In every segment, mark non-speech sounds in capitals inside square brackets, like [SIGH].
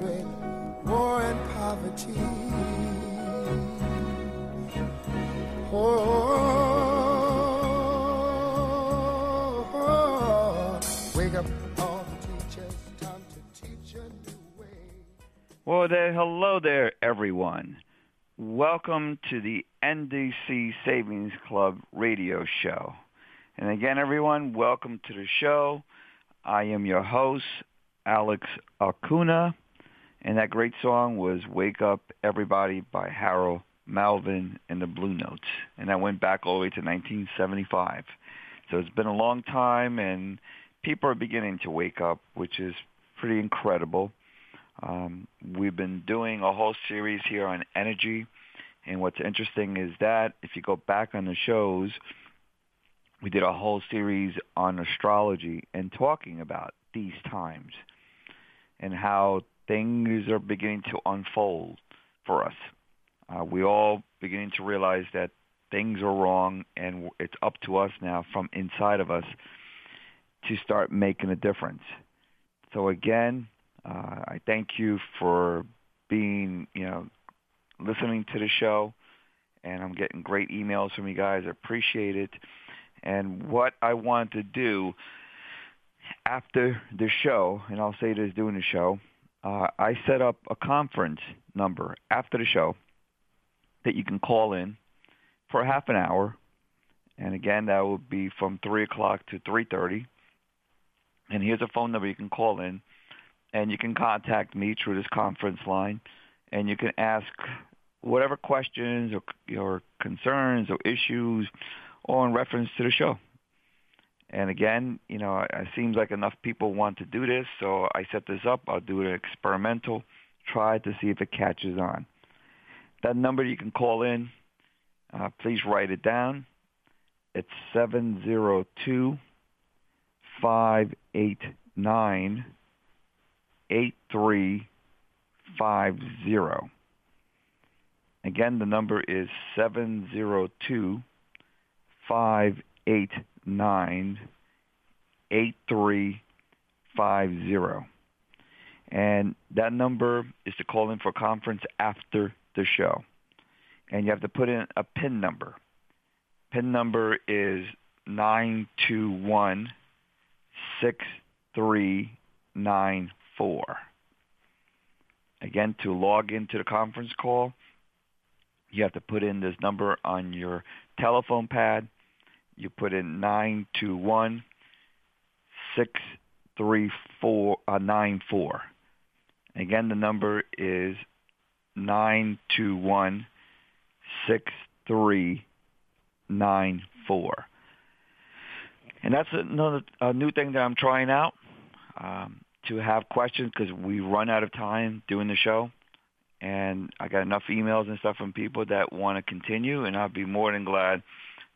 war, and poverty. Oh, oh, oh. wake up all the teachers, time to teach a new way. Well, there, hello there, everyone. Welcome to the NDC Savings Club radio show. And again, everyone, welcome to the show. I am your host, Alex Acuna, and that great song was Wake Up Everybody by Harold Melvin and the Blue Notes. And that went back all the way to 1975. So it's been a long time, and people are beginning to wake up, which is pretty incredible. Um, we've been doing a whole series here on energy, and what's interesting is that if you go back on the shows, we did a whole series on astrology and talking about these times and how things are beginning to unfold for us. Uh, we all beginning to realize that things are wrong, and it's up to us now from inside of us to start making a difference. So again, uh, I thank you for being, you know, listening to the show, and I'm getting great emails from you guys. I appreciate it. And what I want to do after the show, and I'll say this during the show, uh, I set up a conference number after the show that you can call in for half an hour. And again, that will be from 3 o'clock to 3.30. And here's a phone number you can call in. And you can contact me through this conference line. And you can ask whatever questions or, or concerns or issues or in reference to the show. And again, you know, it seems like enough people want to do this, so I set this up. I'll do an experimental, try to see if it catches on. That number you can call in. Uh, please write it down. It's seven zero two five eight nine eight three five zero. Again, the number is seven zero two five eight nine eight three five zero. And that number is to call in for conference after the show. And you have to put in a PIN number. PIN number is nine two one six three nine four. Again, to log into the conference call, you have to put in this number on your telephone pad. You put in nine two one six three four uh, nine. Again, the number is nine two one six three nine four. And that's another a new thing that I'm trying out um, to have questions because we run out of time doing the show, and I got enough emails and stuff from people that want to continue, and I'll be more than glad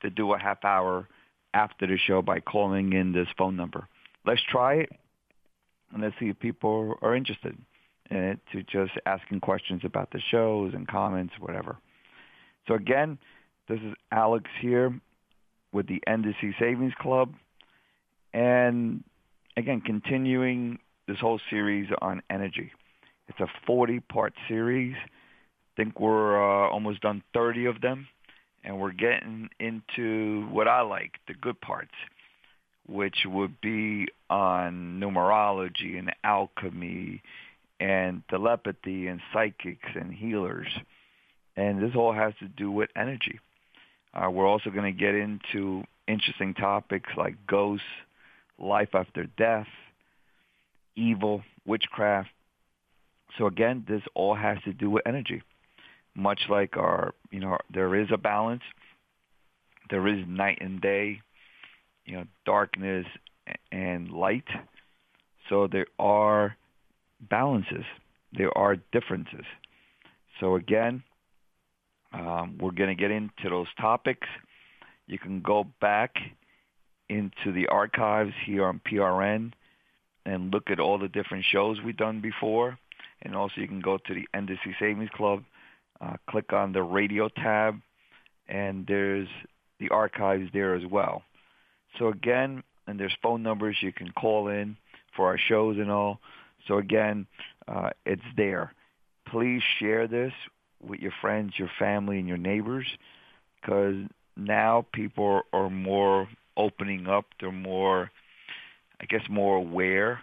to do a half hour after the show by calling in this phone number. Let's try it, and let's see if people are interested in it to just asking questions about the shows and comments, whatever. So again, this is Alex here with the NDC Savings Club. And again, continuing this whole series on energy. It's a 40-part series. I think we're uh, almost done 30 of them. And we're getting into what I like, the good parts, which would be on numerology and alchemy and telepathy and psychics and healers. And this all has to do with energy. Uh, we're also going to get into interesting topics like ghosts, life after death, evil, witchcraft. So again, this all has to do with energy. Much like our, you know, there is a balance. There is night and day, you know, darkness and light. So there are balances. There are differences. So again, Um, we're going to get into those topics. You can go back into the archives here on PRN and look at all the different shows we've done before. And also you can go to the NDC Savings Club, uh, click on the radio tab, and there's the archives there as well. So again, and there's phone numbers you can call in for our shows and all. So again, uh, it's there. Please share this with your friends, your family, and your neighbors because now people are more opening up. They're more, I guess, more aware,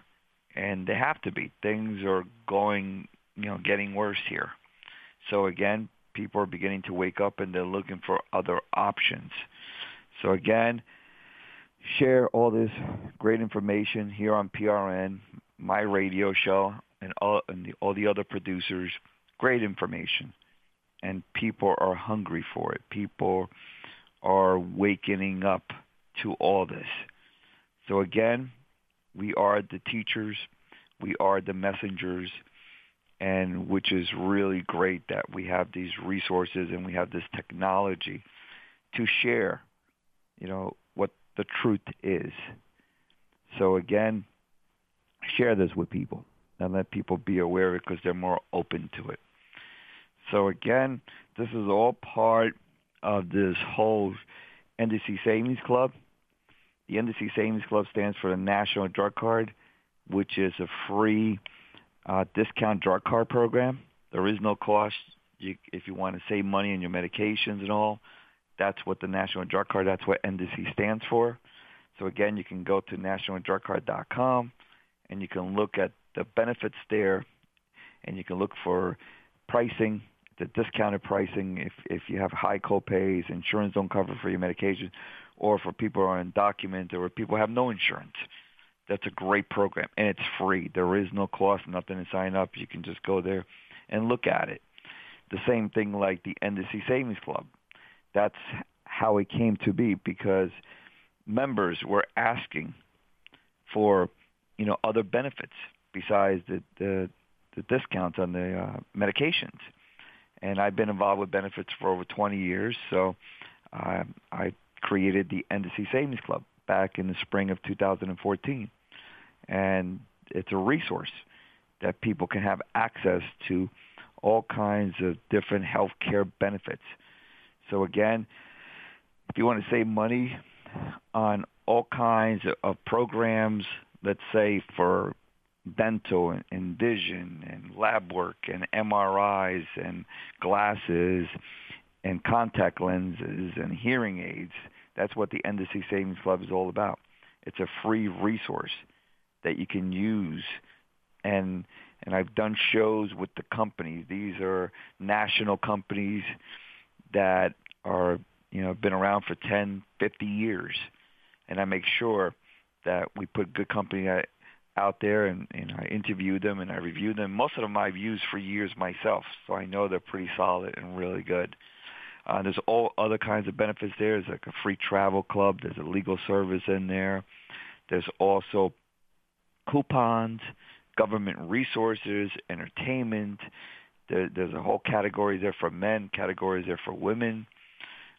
and they have to be. Things are going, you know, getting worse here. So again, people are beginning to wake up and they're looking for other options. So again, share all this great information here on PRN, my radio show, and all, and the, all the other producers. Great information. And people are hungry for it. People are wakening up to all this. So again, we are the teachers. We are the messengers and which is really great that we have these resources and we have this technology to share, you know, what the truth is. So again, share this with people and let people be aware of it because they're more open to it. So again, this is all part of this whole NDC Savings Club. The NDC Savings Club stands for the National Drug Card, which is a free uh, discount drug card program. There is no cost you, if you want to save money on your medications and all. That's what the National Drug Card, that's what NDC stands for. So again, you can go to nationaldrugcard.com and you can look at the benefits there and you can look for pricing, the discounted pricing if, if you have high copays, insurance don't cover for your medication, or for people who are undocumented or people have no insurance. That's a great program, and it's free. There is no cost, nothing to sign up. You can just go there and look at it. The same thing like the NDC Savings Club. That's how it came to be because members were asking for, you know, other benefits besides the the, the discounts on the uh, medications. And I've been involved with benefits for over 20 years, so uh, I created the NDC Savings Club back in the spring of 2014 and it's a resource that people can have access to all kinds of different health care benefits. So again, if you want to save money on all kinds of programs, let's say for dental and vision and lab work and MRIs and glasses and contact lenses and hearing aids, that's what the NDC Savings Club is all about. It's a free resource that you can use and and I've done shows with the companies. These are national companies that are, you know, been around for 10, 50 years. And I make sure that we put good company out there and, and I interview them and I review them. Most of them I've used for years myself, so I know they're pretty solid and really good. Uh, there's all other kinds of benefits there. There's like a free travel club. There's a legal service in there. There's also coupons, government resources, entertainment. There, there's a whole category there for men, categories there for women.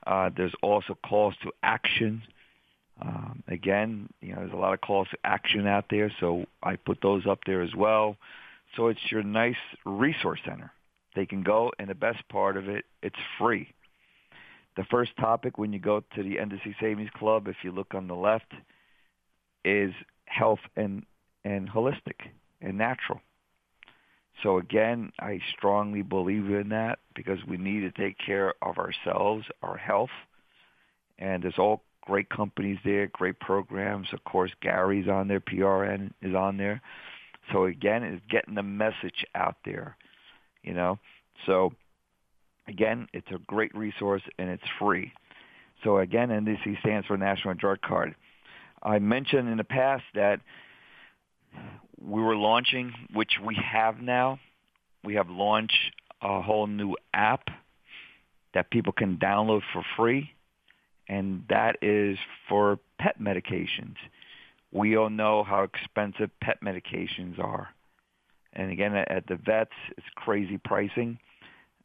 Uh, there's also calls to action. Um, again, you know, there's a lot of calls to action out there, so I put those up there as well. So it's your nice resource center. They can go, and the best part of it, it's free. The first topic when you go to the NDC Savings Club, if you look on the left, is health and and holistic and natural. So again, I strongly believe in that because we need to take care of ourselves, our health, and there's all great companies there, great programs. Of course, Gary's on there, PRN is on there. So again, it's getting the message out there, you know. So again, it's a great resource and it's free. So again, NDC stands for National Drug Card. I mentioned in the past that we were launching, which we have now. We have launched a whole new app that people can download for free, and that is for pet medications. We all know how expensive pet medications are. And again, at the vets, it's crazy pricing.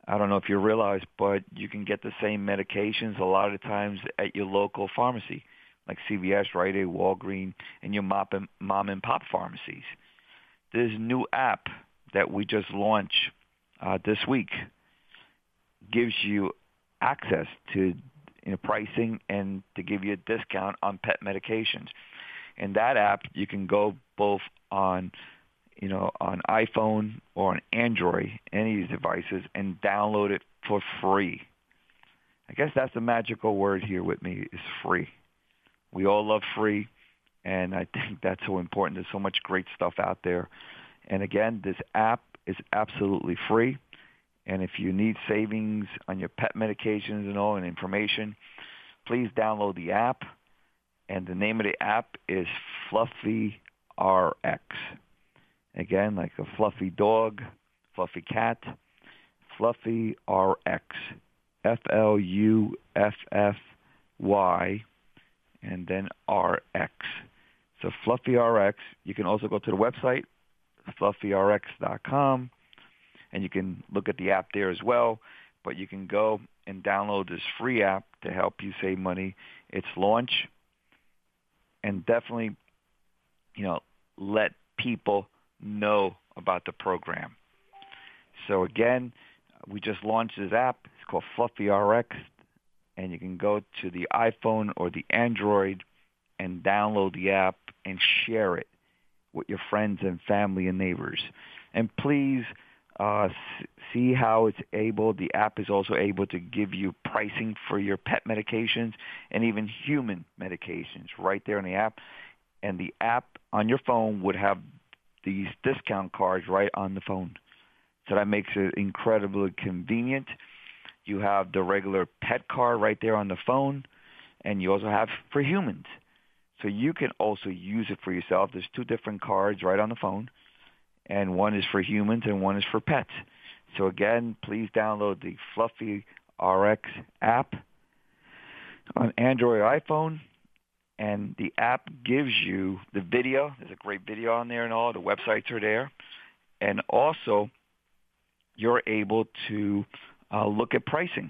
I don't know if you realize, but you can get the same medications a lot of times at your local pharmacy, like CVS, Rite Aid, Walgreens, and your mom and, mom and pop pharmacies. This new app that we just launched uh, this week gives you access to you know, pricing and to give you a discount on pet medications. In that app, you can go both on you know, on iPhone or on Android, any of these devices, and download it for free. I guess that's the magical word here with me is free. We all love free, and I think that's so important. There's so much great stuff out there. And again, this app is absolutely free. And if you need savings on your pet medications and all and information, please download the app. And the name of the app is Fluffy RX. Again, like a fluffy dog, fluffy cat, Fluffy RX, F-L-U-F-F-Y, and then RX. So Fluffy RX. You can also go to the website, fluffyrx.com, and you can look at the app there as well. But you can go and download this free app to help you save money. It's launch, and definitely, you know, let people know about the program. So again, we just launched this app. It's called Fluffy RX, and you can go to the iPhone or the Android and download the app and share it with your friends and family and neighbors. And please uh, see how it's able. The app is also able to give you pricing for your pet medications and even human medications right there in the app. And the app on your phone would have these discount cards right on the phone. So that makes it incredibly convenient. You have the regular pet card right there on the phone, and you also have for humans. So you can also use it for yourself. There's two different cards right on the phone, and one is for humans and one is for pets. So again, please download the Fluffy RX app on Android iPhone and the app gives you the video. There's a great video on there and all. The websites are there. And also, you're able to uh, look at pricing.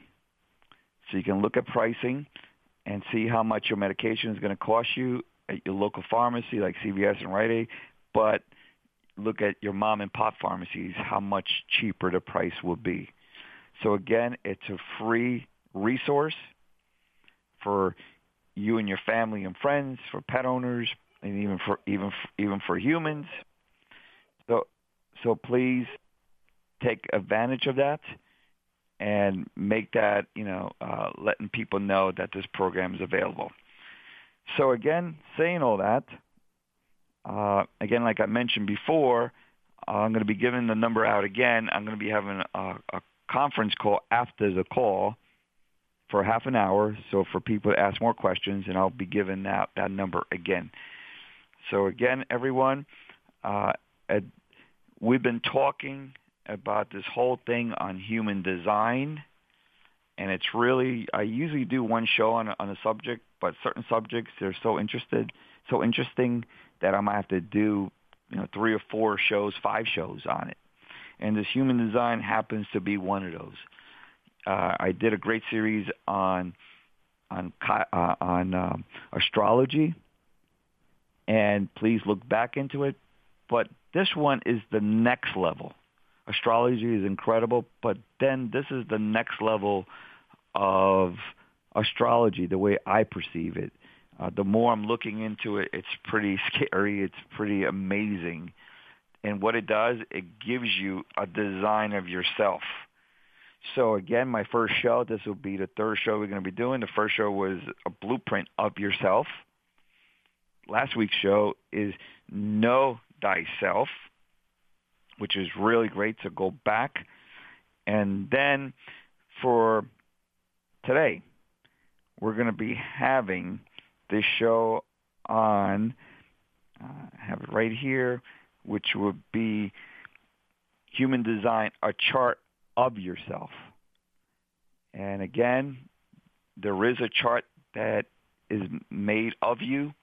So you can look at pricing and see how much your medication is going to cost you at your local pharmacy like CVS and Rite Aid, but look at your mom and pop pharmacies, how much cheaper the price will be. So again, it's a free resource for you and your family and friends, for pet owners, and even for even even for humans. So so please take advantage of that and make that you know uh, letting people know that this program is available. So again, saying all that, uh, again, like I mentioned before, I'm going to be giving the number out again. I'm going to be having a, a conference call after the call for half an hour. So for people to ask more questions, and I'll be giving that, that number again. So again, everyone, uh, we've been talking about this whole thing on human design, and it's really I usually do one show on a, on a subject, but certain subjects they're so interested, so interesting that I might have to do you know three or four shows, five shows on it. And this human design happens to be one of those uh, I did a great series on on uh, on um, astrology, and please look back into it. But this one is the next level. Astrology is incredible, but then this is the next level of astrology, the way I perceive it. Uh, the more I'm looking into it, it's pretty scary. It's pretty amazing. And what it does, it gives you a design of yourself so again, my first show, this will be the third show we're going to be doing. The first show was a blueprint of yourself. Last week's show is Know Thyself, which is really great to go back. And then for today, we're going to be having this show on, uh, have it right here, which would be Human Design, a chart of yourself. And again, there is a chart that is made of you,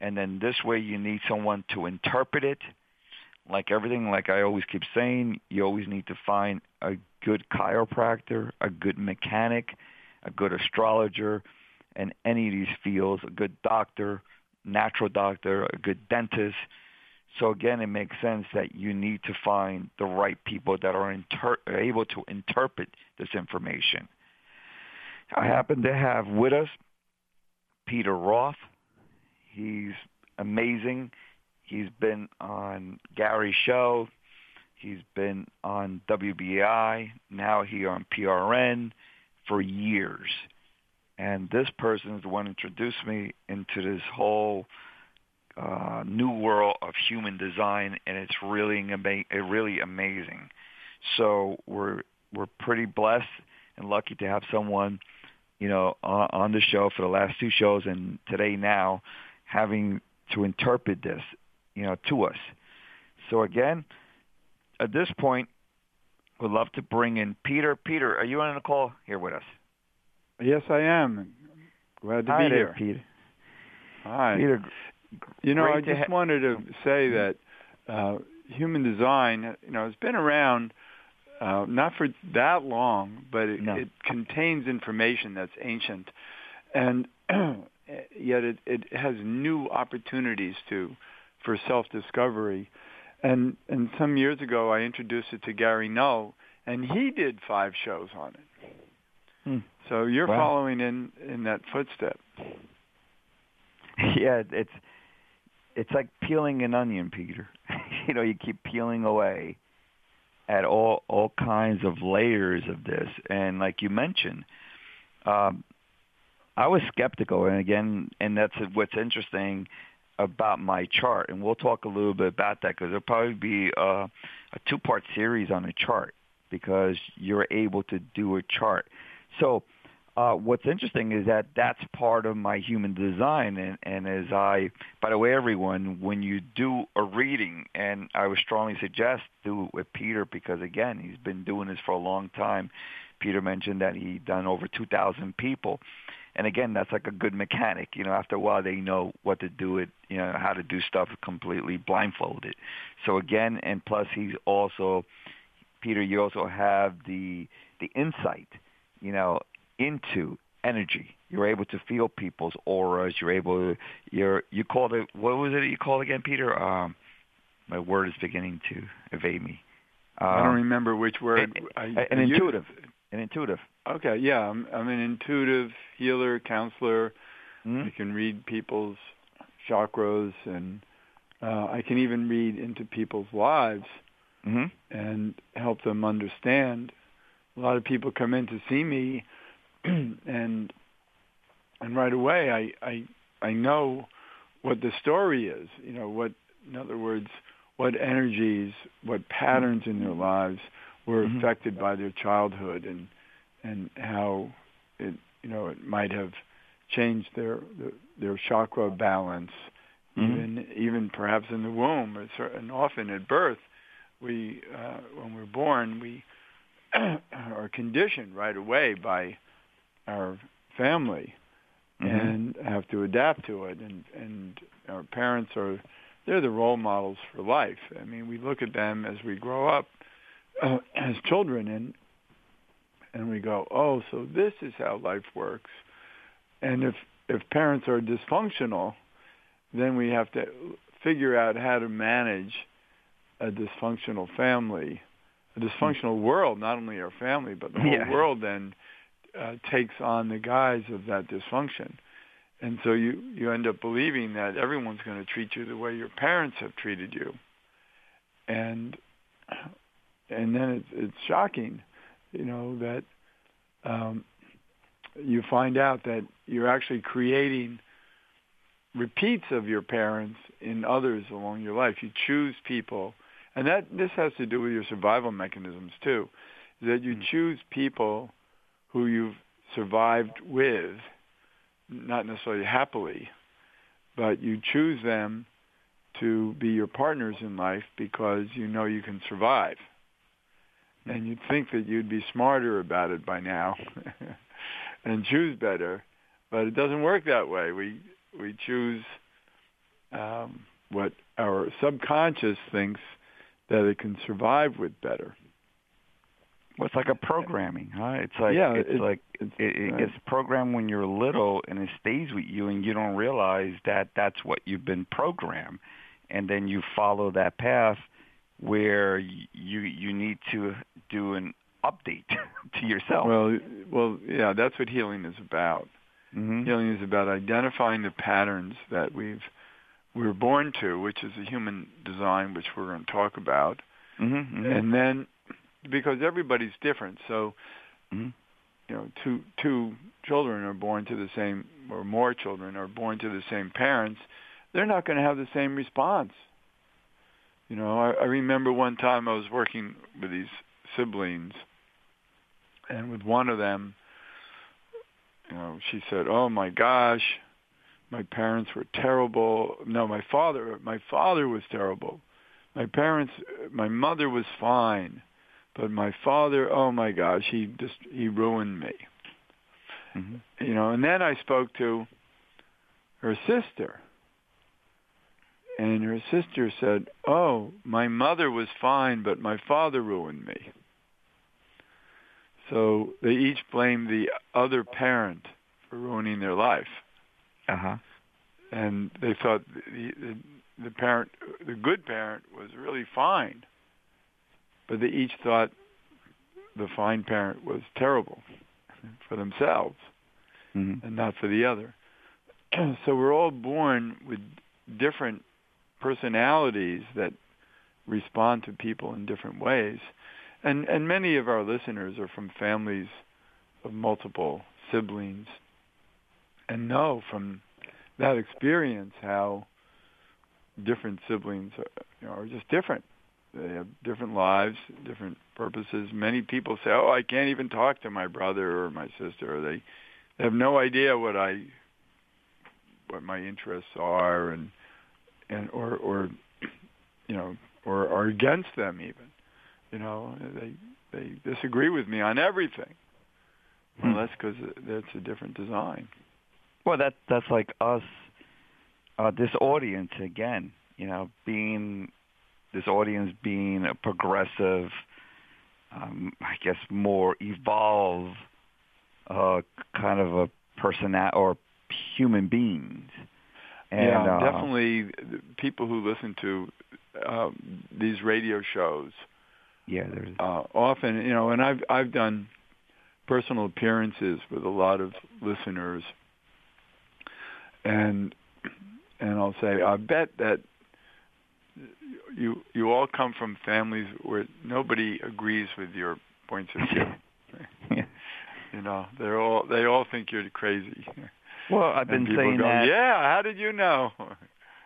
and then this way you need someone to interpret it, like everything, like I always keep saying, you always need to find a good chiropractor, a good mechanic, a good astrologer, and any of these fields, a good doctor, natural doctor, a good dentist. So again, it makes sense that you need to find the right people that are inter- able to interpret this information. I happen to have with us Peter Roth. He's amazing. He's been on Gary's show. He's been on WBAI. Now he on PRN for years. And this person is the one who introduced me into this whole uh, new world of human design, and it's really really amazing. So we're we're pretty blessed and lucky to have someone, you know, on, on the show for the last two shows and today now, having to interpret this you know, to us. So again, at this point, we'd love to bring in Peter. Peter, are you on the call here with us? Yes, I am. Glad to Hi be there, here. Peter. Hi. Peter, you know, I just ha- wanted to say that uh, human design, you know, has been around uh, not for that long, but it, No. it contains information that's ancient, and [CLEARS THROAT] yet it, it has new opportunities to for self-discovery. And and some years ago, I introduced it to Gary Null, and he did five shows on it. Hmm. So you're Wow. following in in that footstep. [LAUGHS] yeah, it's it's like peeling an onion, Peter. [LAUGHS] you know, you keep peeling away at all all kinds of layers of this, and like you mentioned, um, I was skeptical, and again, and that's what's interesting about my chart, and we'll talk a little bit about that because there'll probably be uh, a two-part series on the chart because you're able to do a chart. So uh, what's interesting is that that's part of my human design, and, and as I, by the way, everyone, when you do a reading, and I would strongly suggest do it with Peter because again, he's been doing this for a long time. Peter mentioned that he done over 2,000 people. And again, that's like a good mechanic. You know, after a while, they know what to do it. You know, how to do stuff completely blindfolded. So again, and plus, he's also Peter. You also have the the insight. You know, into energy. You're able to feel people's auras. You're able. To, you're you called it. What was it you called again, Peter? Um, my word is beginning to evade me. Um, I don't remember which word. an- I, an intuitive. An intuitive. Okay, yeah, I'm, I'm an intuitive healer, counselor. Mhm. I can read people's chakras, and uh, I can even read into people's lives hmm and help them understand. A lot of people come in to see me, [CLEARS THROAT] and and right away I I I know what the story is. You know what, in other words, what energies, what patterns in their lives were Mhm. affected by their childhood, and and how it you know it might have changed their their, chakra balance, Mhm. even even perhaps in the womb, and often at birth, we uh, when we're born we [CLEARS THROAT] are conditioned right away by our family Mhm. and have to adapt to it and and our parents are they're the role models for life i mean we look at them as we grow up uh, as children and and we go oh so this is how life works and if if parents are dysfunctional then we have to figure out how to manage a dysfunctional family a dysfunctional world not only our family but the whole Yeah. world then uh, takes on the guise of that dysfunction. And so you, you end up believing that everyone's going to treat you the way your parents have treated you. And and then it's, it's shocking, you know, that um, you find out that you're actually creating repeats of your parents in others along your life. You choose people, and that this has to do with your survival mechanisms too, is that you Mm. choose people who you've survived with, not necessarily happily, but you choose them to be your partners in life because you know you can survive. And you'd think that you'd be smarter about it by now [LAUGHS] and choose better, but it doesn't work that way. We we choose um, what our subconscious thinks that it can survive with better. Well, it's like a programming, huh? It's like yeah, it's, it's like it's, it, it gets programmed when you're little, and it stays with you, and you don't realize that that's what you've been programmed, and then you follow that path where you you need to do an update [LAUGHS] to yourself. Well, well, yeah, that's what healing is about. mm-hmm. Healing is about identifying the patterns that we've we're born to, which is a human design, which we're going to talk about, Mm-hmm. and then because everybody's different, so hmm you know, two two children are born to the same, or more children are born to the same parents, they're not going to have the same response. You know, I, I remember one time I was working with these siblings, and with one of them, you know, she said, "Oh my gosh, my parents were terrible. No, my father, my father was terrible. My parents, my mother was fine." But my father, oh my gosh, he just he ruined me. hmm You know, and then I spoke to her sister. And her sister said, "Oh, my mother was fine, but my father ruined me." So they each blamed the other parent for ruining their life, Uh huh. and they thought the, the the parent, the good parent, was really fine, but they each thought the fine parent was terrible for themselves Mm-hmm. and not for the other. [CLEARS THROAT] so we're all born with different personalities that respond to people in different ways. And and many of our listeners are from families of multiple siblings and know from that experience how different siblings are, you know, are just different. They have different lives, different purposes. Many people say, "Oh, I can't even talk to my brother or my sister," or they they have no idea what I what my interests are and and or or you know or are against them even you know they they disagree with me on everything well Hmm. that's because that's a different design Well, that that's like us, uh, this audience again. You know, being this audience being a progressive, um, I guess, more evolved uh, kind of a person or human beings. And, yeah uh, definitely people who listen to um, these radio shows Yeah, there's. uh, often, you know, and I've I've done personal appearances with a lot of listeners, and and I'll say I bet that you you all come from families where nobody agrees with your points of view. yeah. [LAUGHS] You know, they're all they all think you're crazy. Well, I've been saying go, that. Yeah, how did you know? [LAUGHS]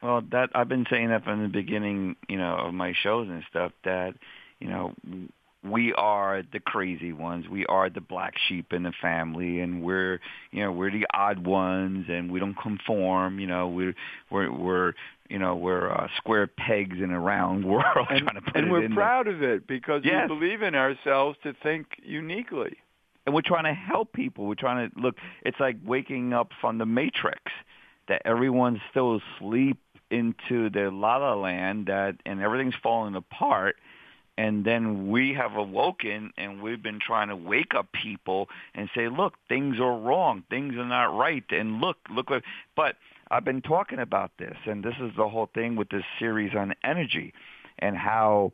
Well, that I've been saying that from the beginning, you know, of my shows and stuff. That you know, we are the crazy ones. We are the black sheep in the family, and we're you know we're the odd ones, and we don't conform. You know, we're we're we're you know we're uh, square pegs in a round [LAUGHS] world. and, trying to put and it we're in there. proud of it because Yes. we believe in ourselves to think uniquely. And we're trying to help people. We're trying to look. It's like waking up from the matrix that everyone's still asleep into their la la land that and everything's falling apart. And then we have awoken and we've been trying to wake up people and say, look, things are wrong. Things are not right. And look, look what, but I've been talking about this and this is the whole thing with this series on energy and how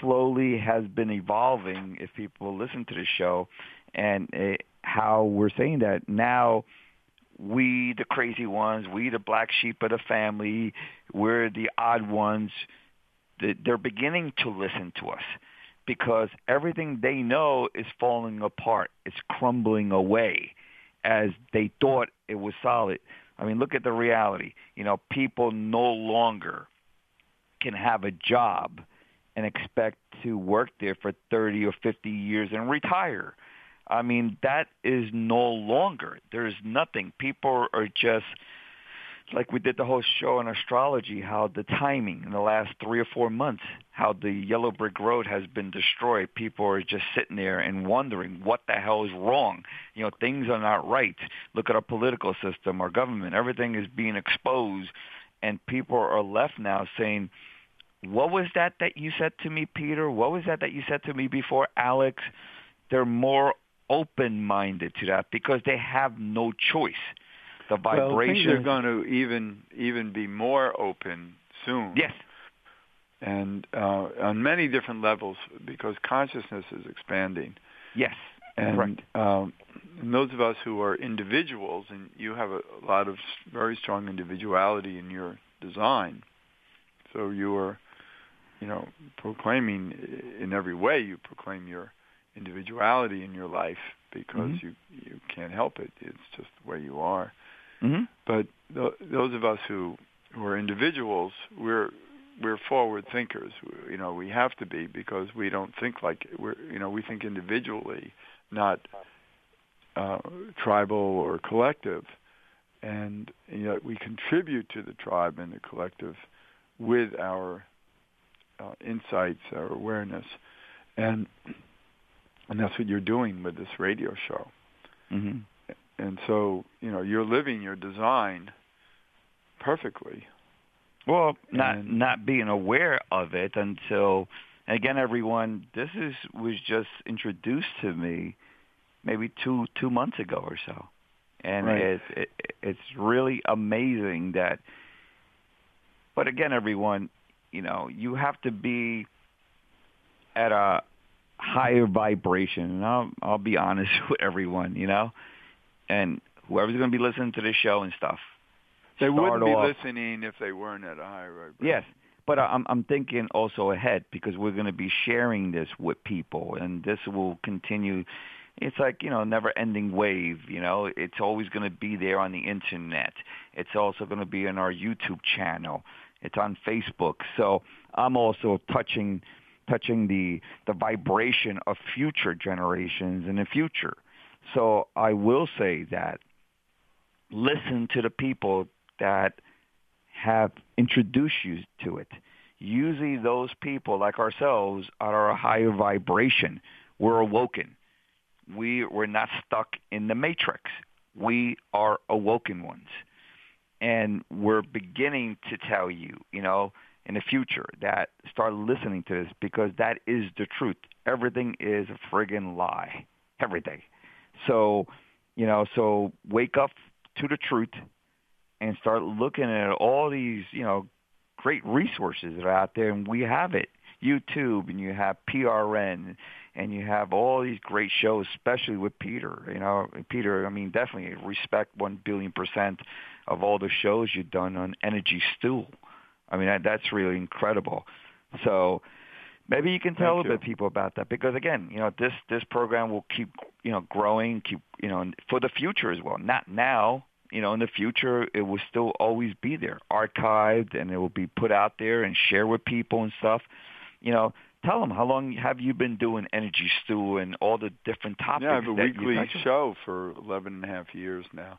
slowly has been evolving if people listen to the show and uh, how we're saying that now we the crazy ones we the black sheep of the family we're the odd ones they're beginning to listen to us because everything they know is falling apart. It's crumbling away as they thought it was solid. I mean look at the reality. You know people no longer can have a job and expect to work there for 30 or 50 years and retire. I mean, that is no longer. There's nothing. People are just like we did the whole show on astrology, how the timing in the last three or four months, how the yellow brick road has been destroyed. People are just sitting there and wondering what the hell is wrong. You know, things are not right. Look at our political system, our government. Everything is being exposed, and people are left now saying, what was that that you said to me, Peter? What was that that you said to me before, Alex? They're more open-minded to that because they have no choice. The vibration well, are going to even even be more open soon. Yes. And uh, on many different levels because consciousness is expanding. Yes. And, um, and those of us who are individuals, and you have a, a lot of very strong individuality in your design, so you are, you know, proclaiming in every way. You proclaim your individuality in your life because mm-hmm. you you can't help it. It's just the way you are. Mm-hmm. But th- those of us who who are individuals, we're we're forward thinkers. You know, we have to be because we don't think like we're. You know, we think individually, not uh, tribal or collective, and you know, we contribute to the tribe and the collective with our uh, insights, our awareness, and and that's what you're doing with this radio show. Mm-hmm. And so, you know, you're living your design perfectly. Well, not and, not being aware of it until again, everyone. This is was just introduced to me maybe two two months ago or so, and right. it, it, it's really amazing that. But again, everyone, you know, you have to be at a higher vibration. And I'll I'll be honest [LAUGHS] with everyone, you know, and whoever's going to be listening to this show and stuff. They wouldn't be off, listening if they weren't at a higher vibration. Yes, but I'm I'm thinking also ahead because we're going to be sharing this with people, and this will continue. It's like you know, never-ending wave. You know, it's always going to be there on the internet. It's also going to be on our YouTube channel. It's on Facebook. So I'm also touching touching the the vibration of future generations in the future. So I will say that listen to the people that have introduced you to it. Usually those people like ourselves are a higher vibration. We're awoken. We, we're not stuck in the matrix. We are awoken ones. And we're beginning to tell you, you know, in the future that start listening to this because that is the truth. Everything is a friggin' lie. Everything. So, you know, so wake up to the truth and start looking at all these, you know, great resources that are out there, and we have it. YouTube, and you have PRN, and you have all these great shows, especially with Peter. You know, Peter, I mean, definitely respect one billion percent of all the shows you've done on Energy Stew. I mean, that, that's really incredible. So maybe you can tell Thank a bit people about that because again, you know, this this program will keep you know growing, keep you know for the future as well. Not now, you know, in the future, it will still always be there, archived, and it will be put out there and share with people and stuff. You know, tell them how long have you been doing Energy Stew and all the different topics. Yeah, I have a weekly show for 11 and a half years now.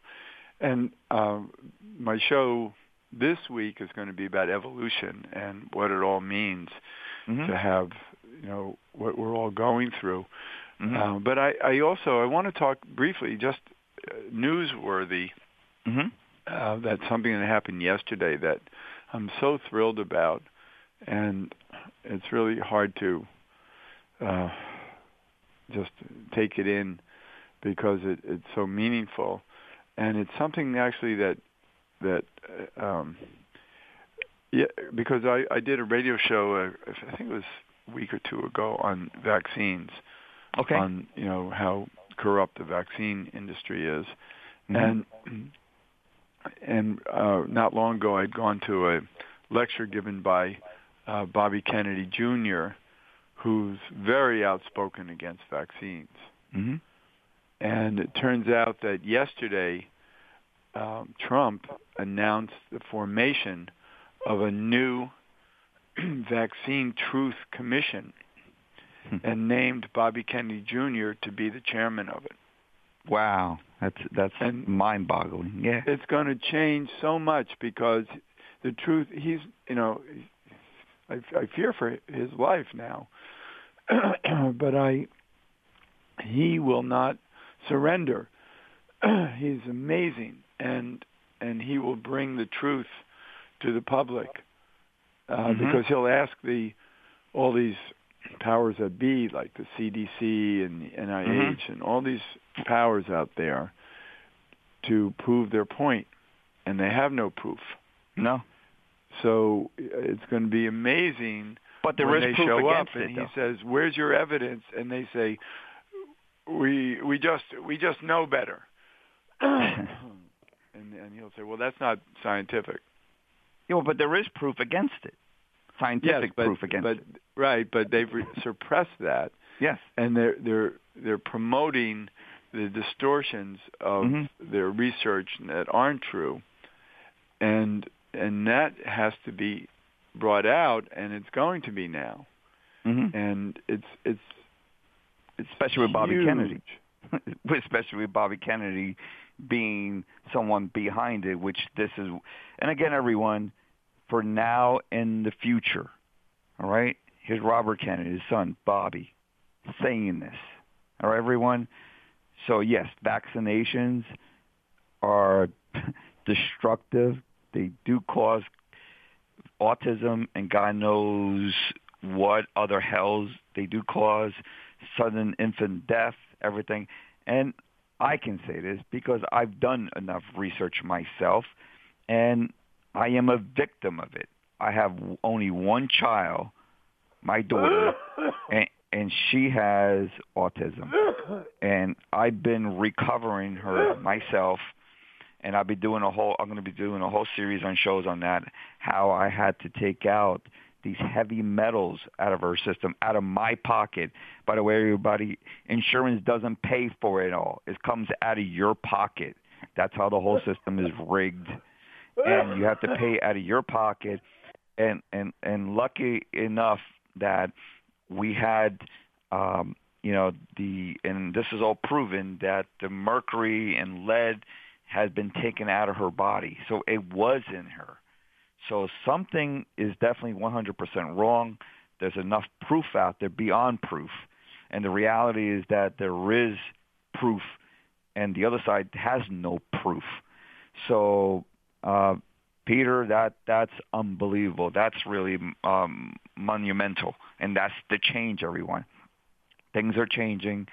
And um, my show this week is going to be about evolution and what it all means mm-hmm. to have, you know, what we're all going through. Mm-hmm. Uh, but I, I also I want to talk briefly, just uh, newsworthy. Mm-hmm. Uh, that's something that happened yesterday that I'm so thrilled about, and it's really hard to uh, just take it in because it, it's so meaningful, and it's something actually that that uh, um, yeah, because I, I did a radio show, uh, I think it was a week or two ago, on vaccines. Okay. On you know how corrupt the vaccine industry is, Mhm. and and uh, not long ago I'd gone to a lecture given by uh, Bobby Kennedy Jr., who's very outspoken against vaccines. Mm-hmm. And it turns out that yesterday um, Trump announced the formation of a new [CLEARS THROAT] vaccine truth commission Hmm. and named Bobby Kennedy Jr. to be the chairman of it. Wow, that's that's And- mind-boggling. Yeah. It's going to change so much because the truth, he's, you know, I, I fear for his life now, [CLEARS THROAT] but I, he will not surrender. [CLEARS THROAT] he's amazing, and and he will bring the truth to the public, uh, Mhm. because he'll ask the all these powers that be, like the CDC and the NIH Mhm. and all these powers out there, to prove their point, and they have no proof. No, So it's going to be amazing but there when is they show up and it. he says, "Where's your evidence?" and they say, "We we just we just know better." [CLEARS THROAT] [CLEARS THROAT] and and he'll say, "Well, that's not scientific." Yeah, but there is proof against it. Scientific but, proof against but, it. Right, but they've re- suppressed that, Yes. and they're they're they're promoting the distortions of Mhm. their research that aren't true, and and that has to be brought out, and it's going to be now, hmm and it's it's it's Especially with Bobby. Kennedy. [LAUGHS] Especially with Bobby Kennedy being someone behind it, which this is. And again, everyone, for now and the future, all right? Here's Robert Kennedy, his son, Bobby, saying this. All right, everyone? So, yes, vaccinations are [LAUGHS] destructive. They do cause autism and God knows what other hells they do cause, sudden infant death, everything. And I can say this because I've done enough research myself and I am a victim of it. I have only one child, my daughter, [LAUGHS] and, and she has autism. And I've been recovering her myself and I'll be doing a whole I'm going to be doing a whole series on shows on that how I had to take out these heavy metals out of her system out of my pocket. By the way everybody insurance doesn't pay for it all. It comes out of your pocket. That's how the whole system is rigged. And you have to pay out of your pocket. And and and lucky enough that we had um you know the and this is all proven that the mercury and lead has been taken out of her body. So it was in her. So something is definitely 100% wrong. There's enough proof out there beyond proof. And the reality is that there is proof and the other side has no proof. So uh, Peter, that that's unbelievable. That's really um, monumental, and that's the change, everyone. Things are changing.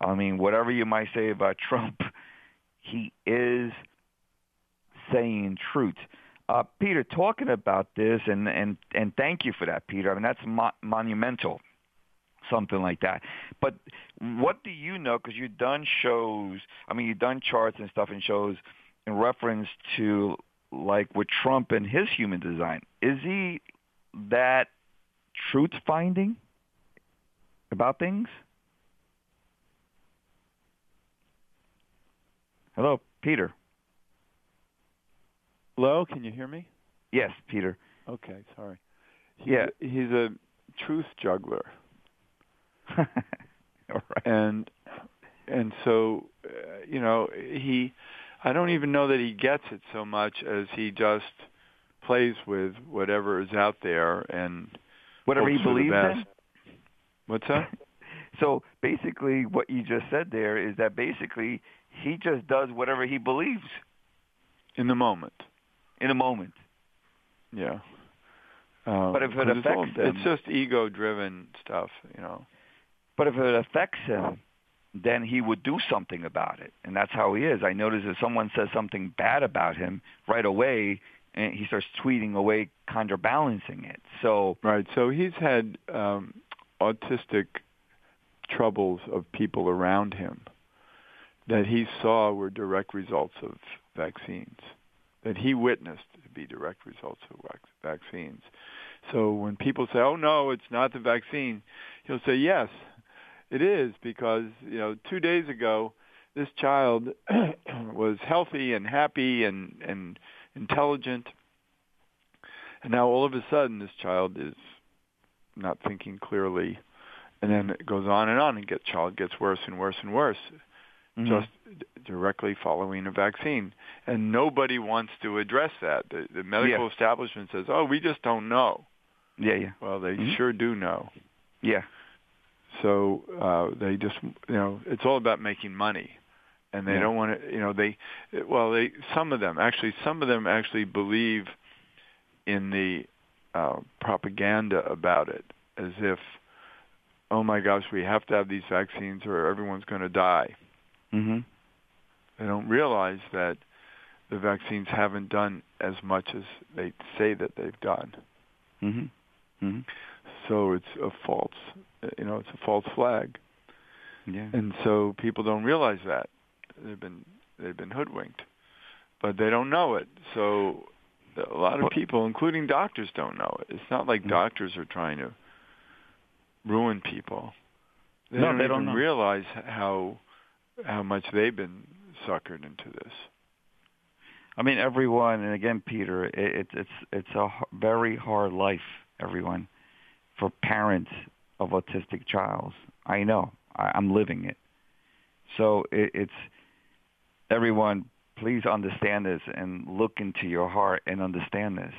I mean, whatever you might say about [LAUGHS] Trump, he is saying truth. Uh, Peter, talking about this, and, and, and thank you for that, Peter. I mean, that's mo- monumental, something like that. But what do you know? Because you've done shows, I mean, you've done charts and stuff and shows in reference to, like, with Trump and his human design. Is he that truth finding about things? Hello, Peter. Hello, can you hear me? Yes, Peter. Okay, sorry. He's, Yeah. he's a truth juggler, [LAUGHS] All right. and and so uh, you know he. I don't even know that he gets it so much as he just plays with whatever is out there and Whatever he hopes for the believes in. What's that? [LAUGHS] So basically, what you just said there is that basically he just does whatever he believes In the moment. In a moment. Yeah. Um, But if it 'cause it's all- affects them- it's just ego-driven stuff, you know. But if it affects him, then he would do something about it, and that's how he is. I notice if someone says something bad about him, right away, and he starts tweeting away, counterbalancing it. So Right. So he's had um, autistic troubles of people around him that he saw were direct results of vaccines, that he witnessed to be direct results of vaccines. So when people say, "Oh no, it's not the vaccine," he'll say, "Yes, it is," because you know, two days ago, this child [CLEARS THROAT] was healthy and happy and and intelligent, and now all of a sudden, this child is not thinking clearly, and then it goes on and on, and get child gets worse and worse and worse, mhm. just directly following a vaccine, and nobody wants to address that. The, the medical Yeah. establishment says, "Oh, we just don't know." yeah, yeah, Well, they Mhm. sure do know. yeah, So uh, they just, you know, it's all about making money, and they Yeah. don't want to, you know, they, well, they, some of them actually, some of them actually believe in the uh, propaganda about it, as if, oh my gosh, we have to have these vaccines or everyone's going to die. Mm-hmm. They don't realize that the vaccines haven't done as much as they say that they've done. Mm-hmm. Mm-hmm. So it's a false, you know, it's a false flag. Yeah. And so people don't realize that they've been they've been hoodwinked, but they don't know it. So a lot of people, including doctors, don't know it. It's not like Mm. doctors are trying to ruin people. They No, don't they even don't know. realize how how much they've been suckered into this. I mean, everyone, and again, Peter, it, it's it's it's a very hard life, everyone, for parents of autistic childs. I know, I, I'm living it. So it, it's everyone. Please understand this and look into your heart and understand this.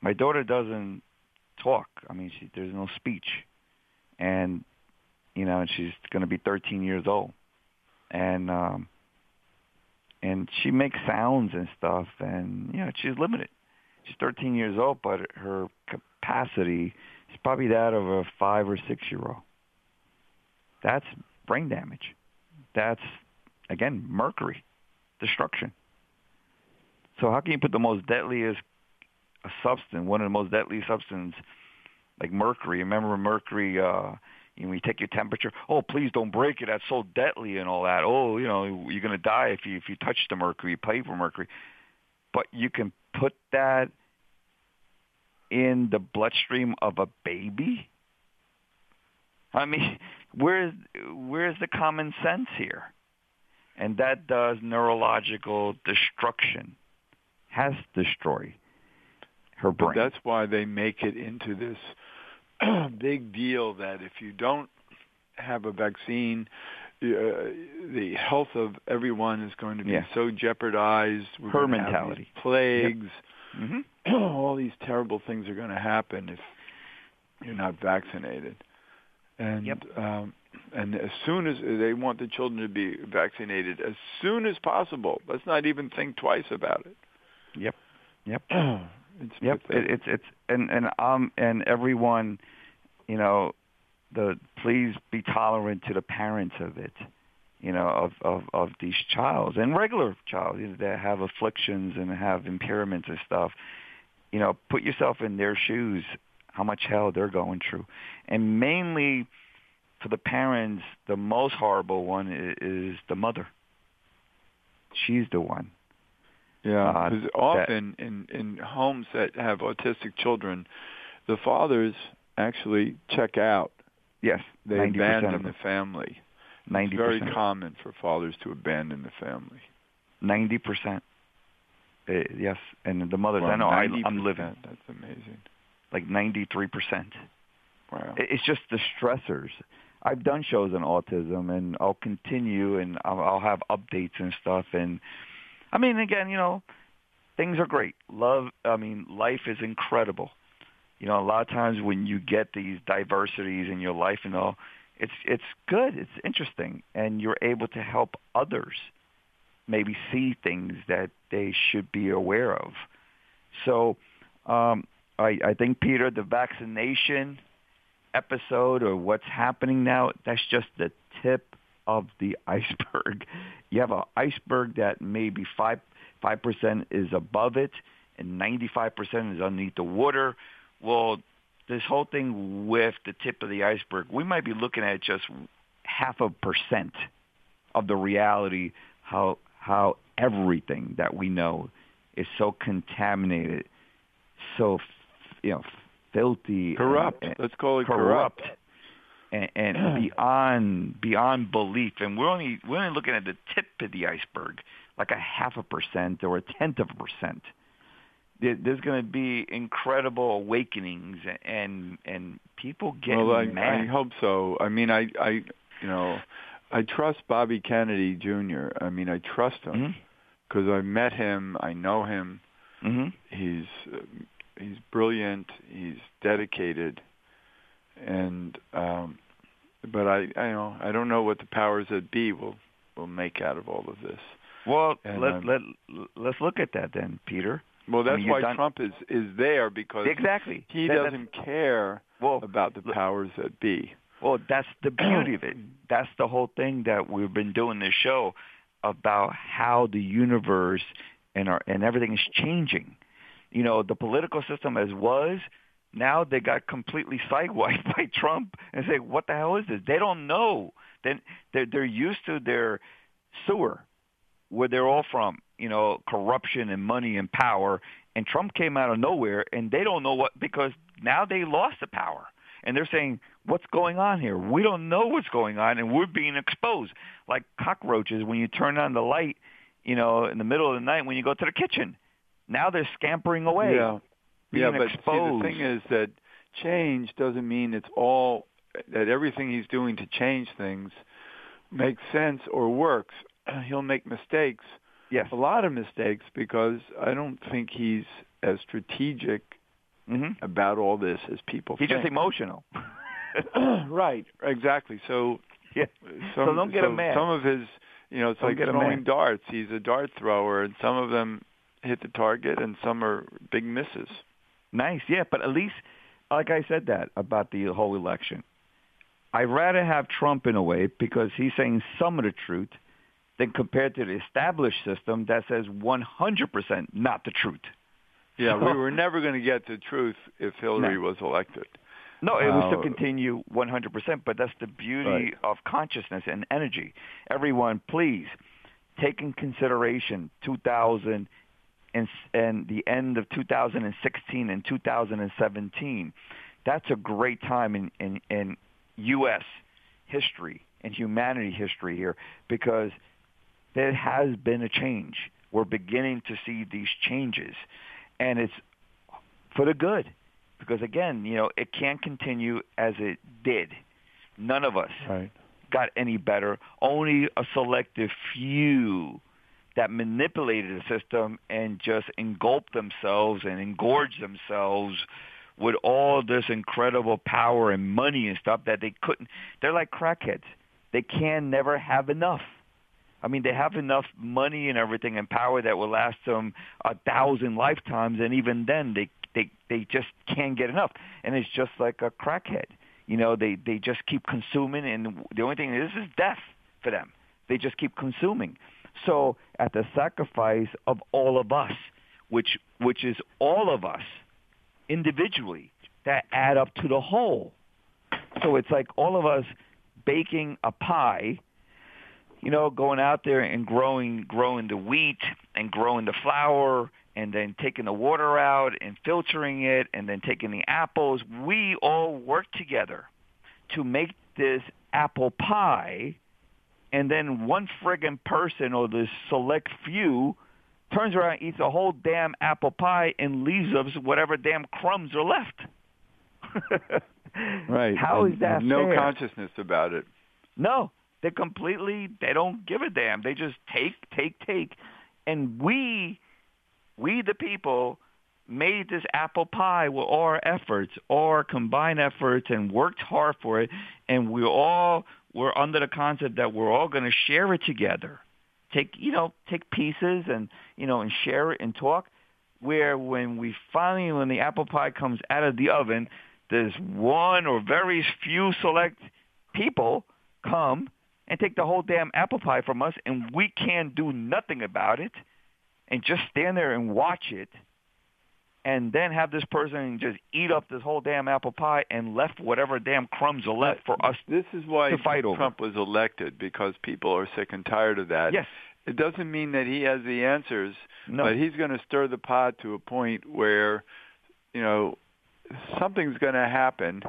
My daughter doesn't talk. I mean, she, there's no speech, and you know, and she's going to be 13 years old, and um, and she makes sounds and stuff and you know she's limited. She's 13 years old but her capacity is probably that of a 5 or 6 year old. That's brain damage. That's again mercury destruction. So how can you put the most deadliest substance one of the most deadly substances like mercury? Remember mercury uh when you take your temperature, oh, please don't break it. That's so deadly and all that. Oh, you know, you're going to die if you if you touch the mercury, you play for mercury. But you can put that in the bloodstream of a baby. I mean, [LAUGHS] where's where's the common sense here? And that does neurological destruction, has destroyed her But brain. that's why they make it into this [CLEARS THROAT] big deal that if you don't have a vaccine, uh, the health of everyone is going to be Yeah. so jeopardized. We're Her gonna have these mentality. plagues. hmm [CLEARS THROAT] all these terrible things are going to happen if you're not vaccinated. And Yep. um, and as soon as they want the children to be vaccinated as soon as possible. Let's not even think twice about it. Yep. Yep. [CLEARS THROAT] it's Yep, it, it's it's and and um and everyone, you know, the please be tolerant to the parents of it, you know, of of of these childs and regular child you know, that have afflictions and have impairments and stuff. You know, put yourself in their shoes, how much hell they're going through, and mainly for the parents, the most horrible one is, is the mother. She's the one. Yeah, uh, because often in in homes that have autistic children, the fathers actually check out. Yes, They 90% abandon of the family. Ninety It's very common for fathers to abandon the family. Ninety percent. Uh, yes, and the mothers. Well, I know. I, I'm living That's amazing. like ninety-three percent. Wow. It's just the stressors. I've done shows on autism, and I'll continue, and I'll, I'll have updates and stuff. And I mean, again, you know, things are great. Love. I mean, life is incredible. You know, a lot of times when you get these diversities in your life and all, it's it's good. It's interesting, and you're able to help others maybe see things that they should be aware of. So, um, I, I think Peter, the vaccination episode or what's happening now, that's just the tip of the [LAUGHS] iceberg. You have an iceberg that maybe five five percent is above it and ninety five percent is underneath the water. Well, this whole thing with the tip of the iceberg, we might be looking at just half a percent of the reality how how everything that we know is so contaminated, so you know filthy, and- Corrupt. and- Let's call it corrupt, corrupt. And, and [CLEARS THROAT] beyond beyond belief. And we're only we're only looking at the tip of the iceberg, like a half a percent or a tenth of a percent. There- There's going to be incredible awakenings and and people getting well, I, mad. I hope so. I mean, I, I, you know, I trust Bobby Kennedy Jr. I mean, I trust him because I met him. I know him. Mhm. He's uh, he's brilliant. He's dedicated, and um, but I, I know I don't know what the powers that be will will make out of all of this. Well, And, let um, let let's look at that then, Peter. Well, that's I mean, why done... Trump is is there because exactly he that, doesn't care well, about the powers that be. Well, that's the beauty of it. [CLEARS THROAT] That's the whole thing that we've been doing this show about how the universe and our and everything is changing. You know, the political system as was, now they got completely sidewiped [LAUGHS] by Trump and say, "What the hell is this?" They don't know. Then they're they're used to their sewer, where they're all from. You know, corruption and money and power. And Trump came out of nowhere, and they don't know what because now they lost the power, and they're saying, "What's going on here? We don't know what's going on, and we're being exposed like cockroaches when you turn on the light." You know, in the middle of the night when you go to the kitchen. Now they're scampering away. Yeah yeah, but exposed. see, the thing is that change doesn't mean it's all that everything he's doing to change things makes sense or works. [CLEARS THROAT] He'll make mistakes. Yes. A lot of mistakes because I don't think he's as strategic mm-hmm. about all this as people he's think. just emotional. [CLEARS THROAT] [COUGHS] right, exactly. So yeah. some, so don't get so mad. Some of his, you know, it's don't like throwing darts. He's a dart thrower, and some of them hit the target, and some are big misses. Nice, yeah, but at least, like I said that about the whole election. I'd rather have Trump in a way because he's saying some of the truth than compared to the established system that says 100% not the truth. Yeah, we were never going to get the truth if Hillary no. was elected. No, it would uh, still continue 100%, but that's the beauty right. of consciousness and energy. Everyone, please take in consideration 2000 and, and the end of 2016 and 2017. That's a great time in, in, in U.S. history and humanity history here because there has been a change. We're beginning to see these changes, and it's for the good because again, you know, it can't continue as it did. None of us right. got any better. Only a selective few that manipulated the system and just engulfed themselves and engorged themselves with all this incredible power and money and stuff that they couldn't. They're like crackheads. They can never have enough. I mean, they have enough money and everything and power that will last them a thousand lifetimes, and even then, they they they just can't get enough. And it's just like a crackhead. You know, they they just keep consuming, and the only thing is, is death for them. They just keep consuming. So at the sacrifice of all of us, which which is all of us individually that add up to the whole. So it's like all of us baking a pie, you know, going out there and growing growing the wheat and growing the flour and then taking the water out and filtering it and then taking the apples. We all work together to make this apple pie and then one friggin' person or this select few turns around, eats a whole damn apple pie, and leaves us whatever damn crumbs are left. [LAUGHS] right. How and is that No fair? consciousness about it. No, they completely. They don't give a damn. They just take, take, take, and we, we the people, made this apple pie with all our efforts, all our combined efforts, and worked hard for it, and we all we're under the concept that we're all going to share it together. Take, you know, take pieces and, you know, and share it and talk. Where when we finally, when the apple pie comes out of the oven, there's one or very few select people come and take the whole damn apple pie from us and we can't do nothing about it and just stand there and watch it and then have this person just eat up this whole damn apple pie and left whatever damn crumbs are left for us this is why to fight over. Trump was elected because people are sick and tired of that. Yes. It doesn't mean that he has the answers, no. but he's going to stir the pot to a point where, you know, something's going to happen.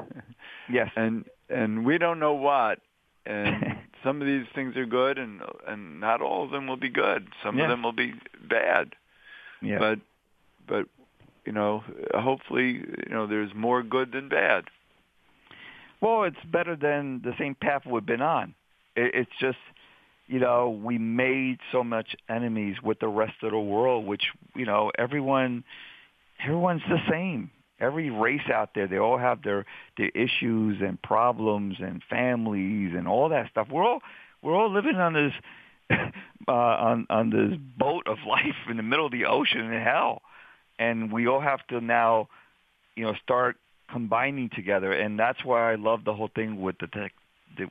Yes. And and we don't know what. And [LAUGHS] some of these things are good, and and not all of them will be good. Some yeah. of them will be bad. Yeah. But but you know, hopefully, you know, there's more good than bad. Well, it's better than the same path we've been on. It's just, you know, we made so much enemies with the rest of the world, which, you know, everyone, everyone's the same. Every race out there, they all have their their issues and problems and families and all that stuff. We're all we're all living on this [LAUGHS] uh, on on this boat of life in the middle of the ocean in hell and we all have to now, you know, start combining together. And that's why I love the whole thing with the tech,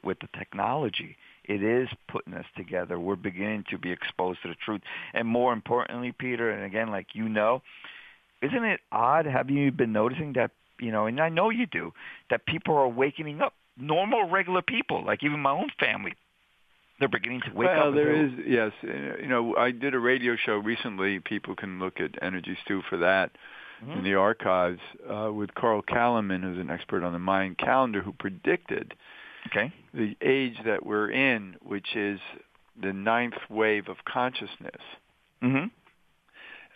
with the technology. It is putting us together. We're beginning to be exposed to the truth. And more importantly, Peter, and again, like you know, isn't it odd? Have you been noticing that, you know, and I know you do, that people are waking up, normal, regular people, like even my own family, they're beginning to wake well, up. Well, there is, yes. You know, I did a radio show recently. People can look at Energy Stew for that mm-hmm. in the archives uh, with Carl Calleman, who's an expert on the Mayan calendar, who predicted okay. the age that we're in, which is the ninth wave of consciousness. Mm-hmm.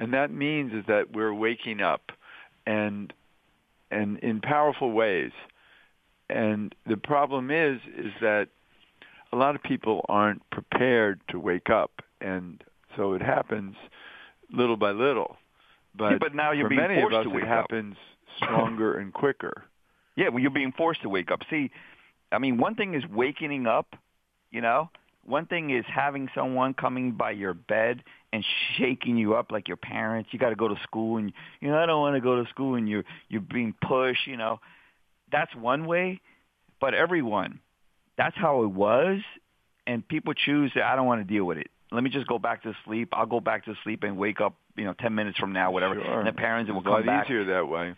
And that means is that we're waking up and and in powerful ways. And the problem is is that a lot of people aren't prepared to wake up and so it happens little by little. But, yeah, but now you're for being many forced of us to wake it happens up. stronger [LAUGHS] and quicker. Yeah, well you're being forced to wake up. See, I mean one thing is waking up, you know, one thing is having someone coming by your bed and shaking you up like your parents. You got to go to school, and you know I don't want to go to school, and you're you're being pushed. You know, that's one way. But everyone, that's how it was, and people choose. that I don't want to deal with it. Let me just go back to sleep. I'll go back to sleep and wake up, you know, ten minutes from now, whatever. Sure. And the parents it's will come back. easier that way.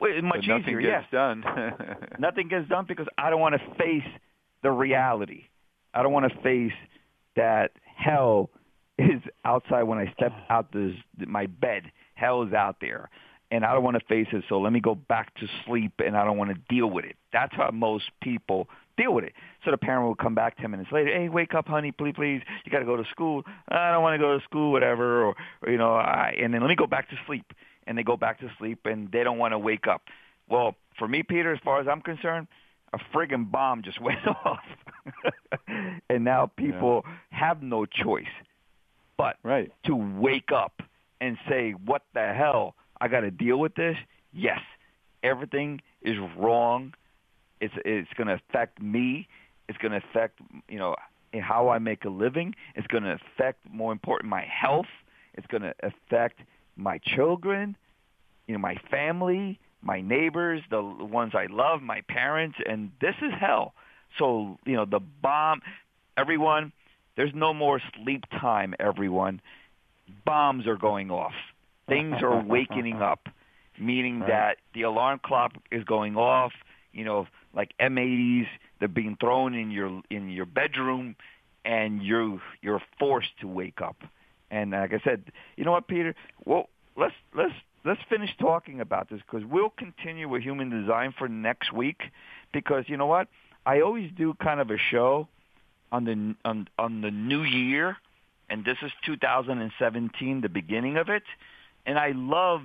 Well, it's much but nothing easier. gets yes. done. [LAUGHS] nothing gets done because I don't want to face the reality. I don't want to face that hell is outside when I step out this my bed. Hell is out there, and I don't want to face it. So let me go back to sleep, and I don't want to deal with it. That's how most people deal with it. So the parent will come back ten minutes later. Hey, wake up, honey, please, please. You got to go to school. I don't want to go to school, whatever. Or, or you know, I, and then let me go back to sleep. And they go back to sleep, and they don't want to wake up. Well, for me, Peter, as far as I'm concerned, a friggin' bomb just [LAUGHS] went off. [LAUGHS] and now people yeah. have no choice but right. to wake up and say, what the hell? I got to deal with this? Yes. Everything is wrong. It's, it's going to affect me. It's going to affect, you know, how I make a living. It's going to affect, more important, my health. It's going to affect my children, you know, my family, my neighbors, the ones I love, my parents, and this is hell. So, you know, the bomb, everyone, there's no more sleep time, everyone. Bombs are going off. Things are [LAUGHS] wakening up, meaning Right. that the alarm clock is going off, you know, like M80s, they're being thrown in your in your bedroom and you're you're forced to wake up. And like I said, you know what, Peter? Well, let's let's let's finish talking about this because we'll continue with human design for next week. Because you know what, I always do kind of a show on the on on the new year, and this is 2017, the beginning of it, and I love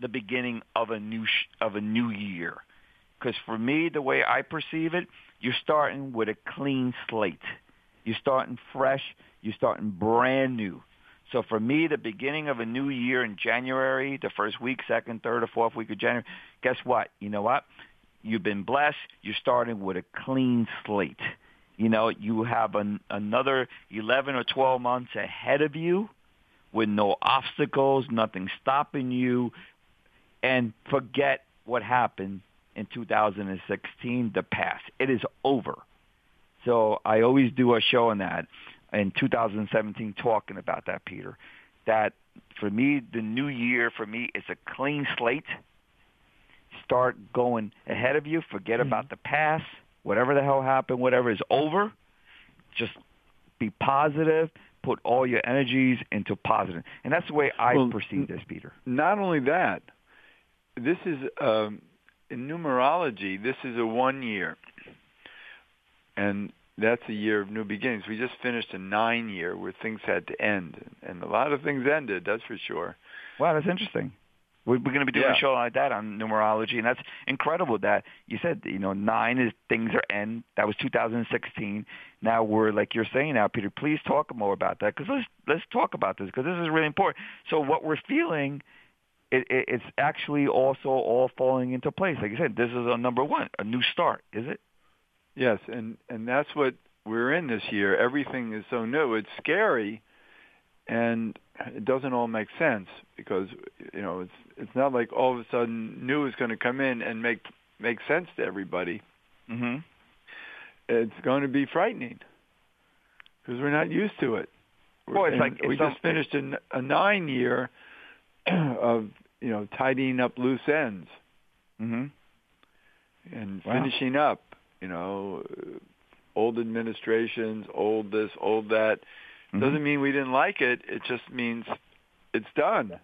the beginning of a new sh- of a new year. Because for me, the way I perceive it, you're starting with a clean slate. You're starting fresh. You're starting brand new. So for me, the beginning of a new year in January, the first week, second, third, or fourth week of January, guess what? You know what? You've been blessed. You're starting with a clean slate. You know, you have an, another 11 or 12 months ahead of you with no obstacles, nothing stopping you, and forget what happened in 2016, the past. It is over. So I always do a show on that in 2017 talking about that, Peter. That for me, the new year for me is a clean slate. Start going ahead of you. Forget Mm-hmm. about the past. Whatever the hell happened, whatever is over. Just be positive. Put all your energies into positive, and that's the way I Well, perceive this, Peter. Not only that, this is um, in numerology. This is a one year, and that's a year of new beginnings. We just finished a nine year where things had to end, and a lot of things ended. That's for sure. Wow, that's interesting. We're, we're going to be doing Yeah. a show like that on numerology, and that's incredible. That you said, you know, nine is things are end. That was 2016. Now we're like you're saying now, Peter. Please talk more about that because let's let's talk about this because this is really important. So what we're feeling, it, it, it's actually also all falling into place. Like you said, this is a number one, a new start. Is it? Yes, and and that's what we're in this year. Everything is so new. It's scary, and it doesn't all make sense because you know it's it's not like all of a sudden new is going to come in and make make sense to everybody. Mm-hmm. It's going to be frightening because we're not used to it. Well, it's And like- we it's just some- finished a nine year [CLEARS THROAT] of you know tidying up loose ends hmm and Wow. finishing up. You know, old administrations, old this, old that. Mm-hmm. Doesn't mean we didn't like it. It just means it's done.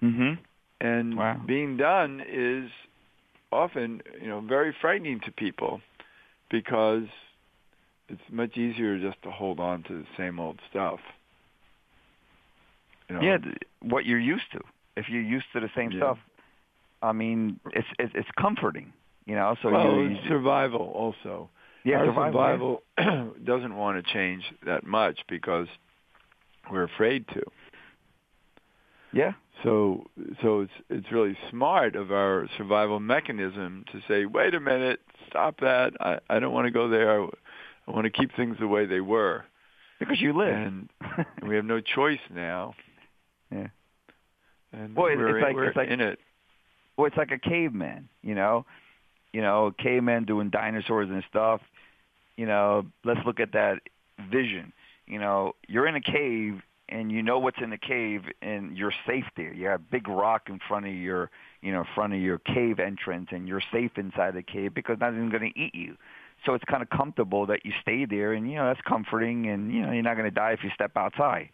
hmm And Wow. being done is often, you know, very frightening to people because it's much easier just to hold on to the same old stuff. You know? Yeah, what you're used to. If you're used to the same Yeah. stuff, I mean, it's it's, it's comforting, you know. So well, you, it's survival also. yeah, Our survival. survival [CLEARS THROAT] doesn't want to change that much because we're afraid to. Yeah. So so it's it's really smart of our survival mechanism to say, wait a minute, stop that. I, I don't want to go there. I want to keep things the way they were. because you live. And we have no choice now. Yeah. And Well, it- we're, it's like- it's like- in it. well, it's like a caveman, you know. You know, caveman doing dinosaurs and stuff. You know, let's look at that vision. You know, you're in a cave and you know what's in the cave and you're safe there. You have a big rock in front of your, you know, front of your cave entrance and you're safe inside the cave because nothing's going to eat you. So it's kind of comfortable that you stay there and, you know, that's comforting and, you know, you're not going to die if you step outside.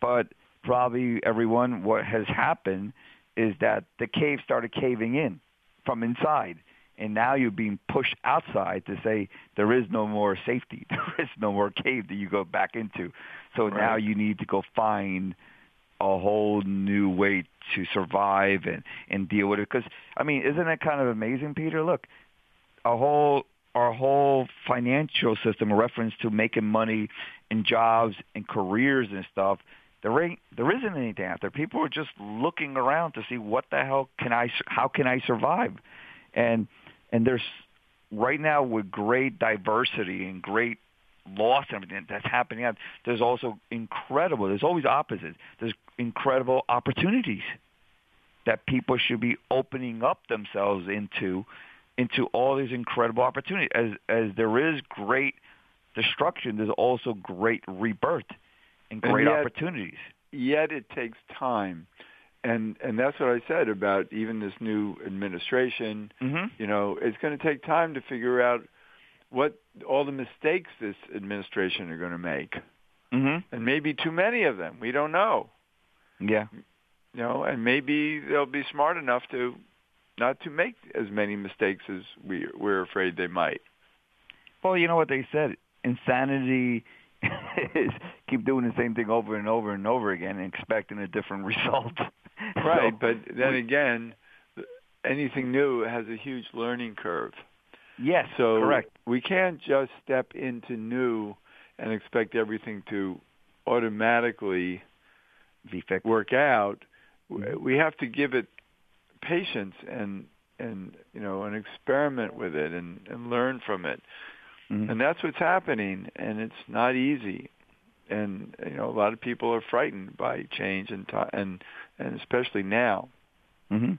But probably everyone, what has happened is that the cave started caving in from inside. And now you're being pushed outside to say there is no more safety. [LAUGHS] There is no more cave that you go back into. So now you need to go find a whole new way to survive and, and deal with it. Because, I mean, isn't it kind of amazing, Peter? Look, our whole our whole financial system, a reference to making money and jobs and careers and stuff, there ain't there isn't anything out there. People are just looking around to see what the hell can I how can I survive, and and there's right now with great diversity and great loss and everything that's happening. There's also incredible. There's always opposites. There's incredible opportunities that people should be opening up themselves into into all these incredible opportunities. As as there is great destruction, there's also great rebirth and And great yet- opportunities. Yet it takes time. And and that's what I said about even this new administration. Mm-hmm. You know, it's going to take time to figure out what all the mistakes this administration are going to make. Mm-hmm. And maybe too many of them. We don't know. Yeah. You know, and maybe they'll be smart enough to not to make as many mistakes as we we're afraid they might. Well, you know what they said. Insanity is keep doing the same thing over and over and over again and expecting a different [LAUGHS] result. Right, So, but then we- again, anything new has a huge learning curve. yes, So correct. we can't just step into new and expect everything to automatically work out. Mhm. We have to give it patience and and you know an experiment with it and and learn from it. Mhm. And that's what's happening and it's not easy. And you know a lot of people are frightened by change and and and especially now. hmm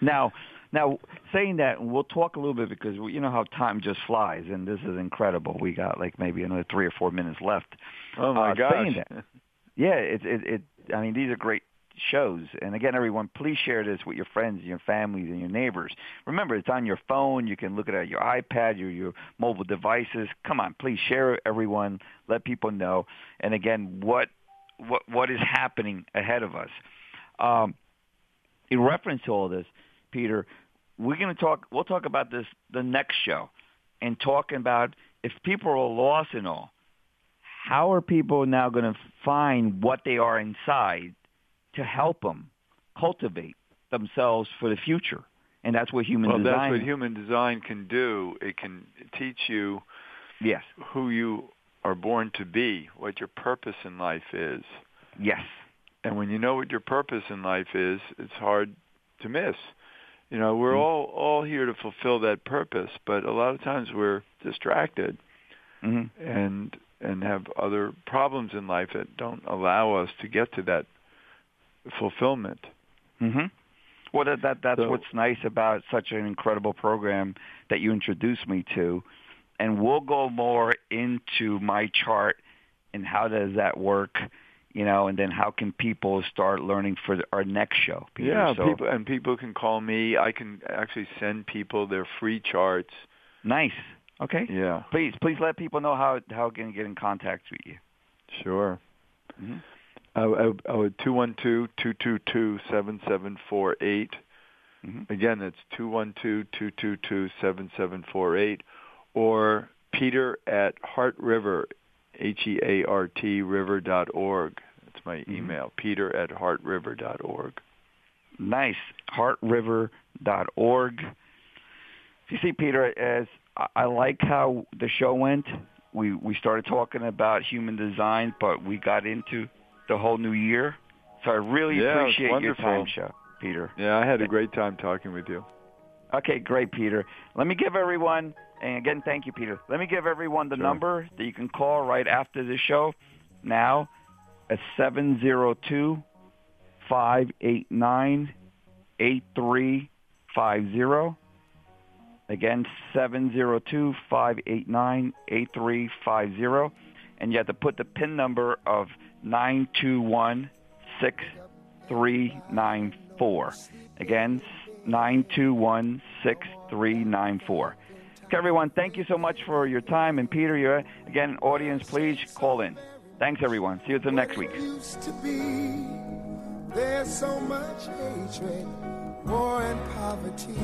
Now, now saying that, and we'll talk a little bit because we, you know how time just flies, and this is incredible. We got like maybe another three or four minutes left. Oh my Uh, gosh. Yeah, it, it, it. I mean, these are great shows, and again, everyone, please share this with your friends, and your families, and your neighbors. Remember, it's on your phone. You can look at it at your iPad, your your mobile devices. Come on, please share it, everyone. Let people know. And again, what what what is happening ahead of us? Um, in reference to all this, Peter, we're going to talk. We'll talk about this the next show, and talking about if people are lost and all, how are people now going to find what they are inside to help them cultivate themselves for the future? And that's what human well, design. that's what human design can do. It can teach you yes, who you are born to be, what your purpose in life is. yes, And when you know what your purpose in life is, it's hard to miss. You know, we're Mhm. all all here to fulfill that purpose, but a lot of times we're distracted hmm and and have other problems in life that don't allow us to get to that fulfillment. Mhm. Well, that, that that's So- what's nice about such an incredible program that you introduced me to, and we'll go more into my chart and how does that work, you know, and then how can people start learning for our next show. Peter. Yeah, so, people and people can call me. I can actually send people their free charts. nice. Okay. Yeah, Please, please let people know how how can get in contact with you. sure. Mhm. Uh, uh, two one two two two two seven seven four eight. Mhm. Again, that's two one two two two two seven seven four eight, or Peter at Heart River, H E A R T River dot org. That's my Mhm. email. Peter at heartriver dot org. Nice. Heartriver.org. You see, Peter, as I- I like how the show went. We we started talking about human design, but we got into the whole new year. So I really Yeah, appreciate your time, show, Peter. Yeah, I had a great time talking with you. Okay, great, Peter. Let me give everyone, and again, thank you, Peter. Let me give everyone the Sure. number that you can call right after the show. Now, at seven zero two five eight nine eight three five zero. Again, seven zero two five eight nine eight three five zero, and you have to put the PIN number of nine two one six three nine four. Again, nine two one six three nine four. Okay, everyone, thank you so much for your time. And Peter, you again, audience, please call in. Thanks, everyone. See you until next week. There's so much hatred, war and poverty.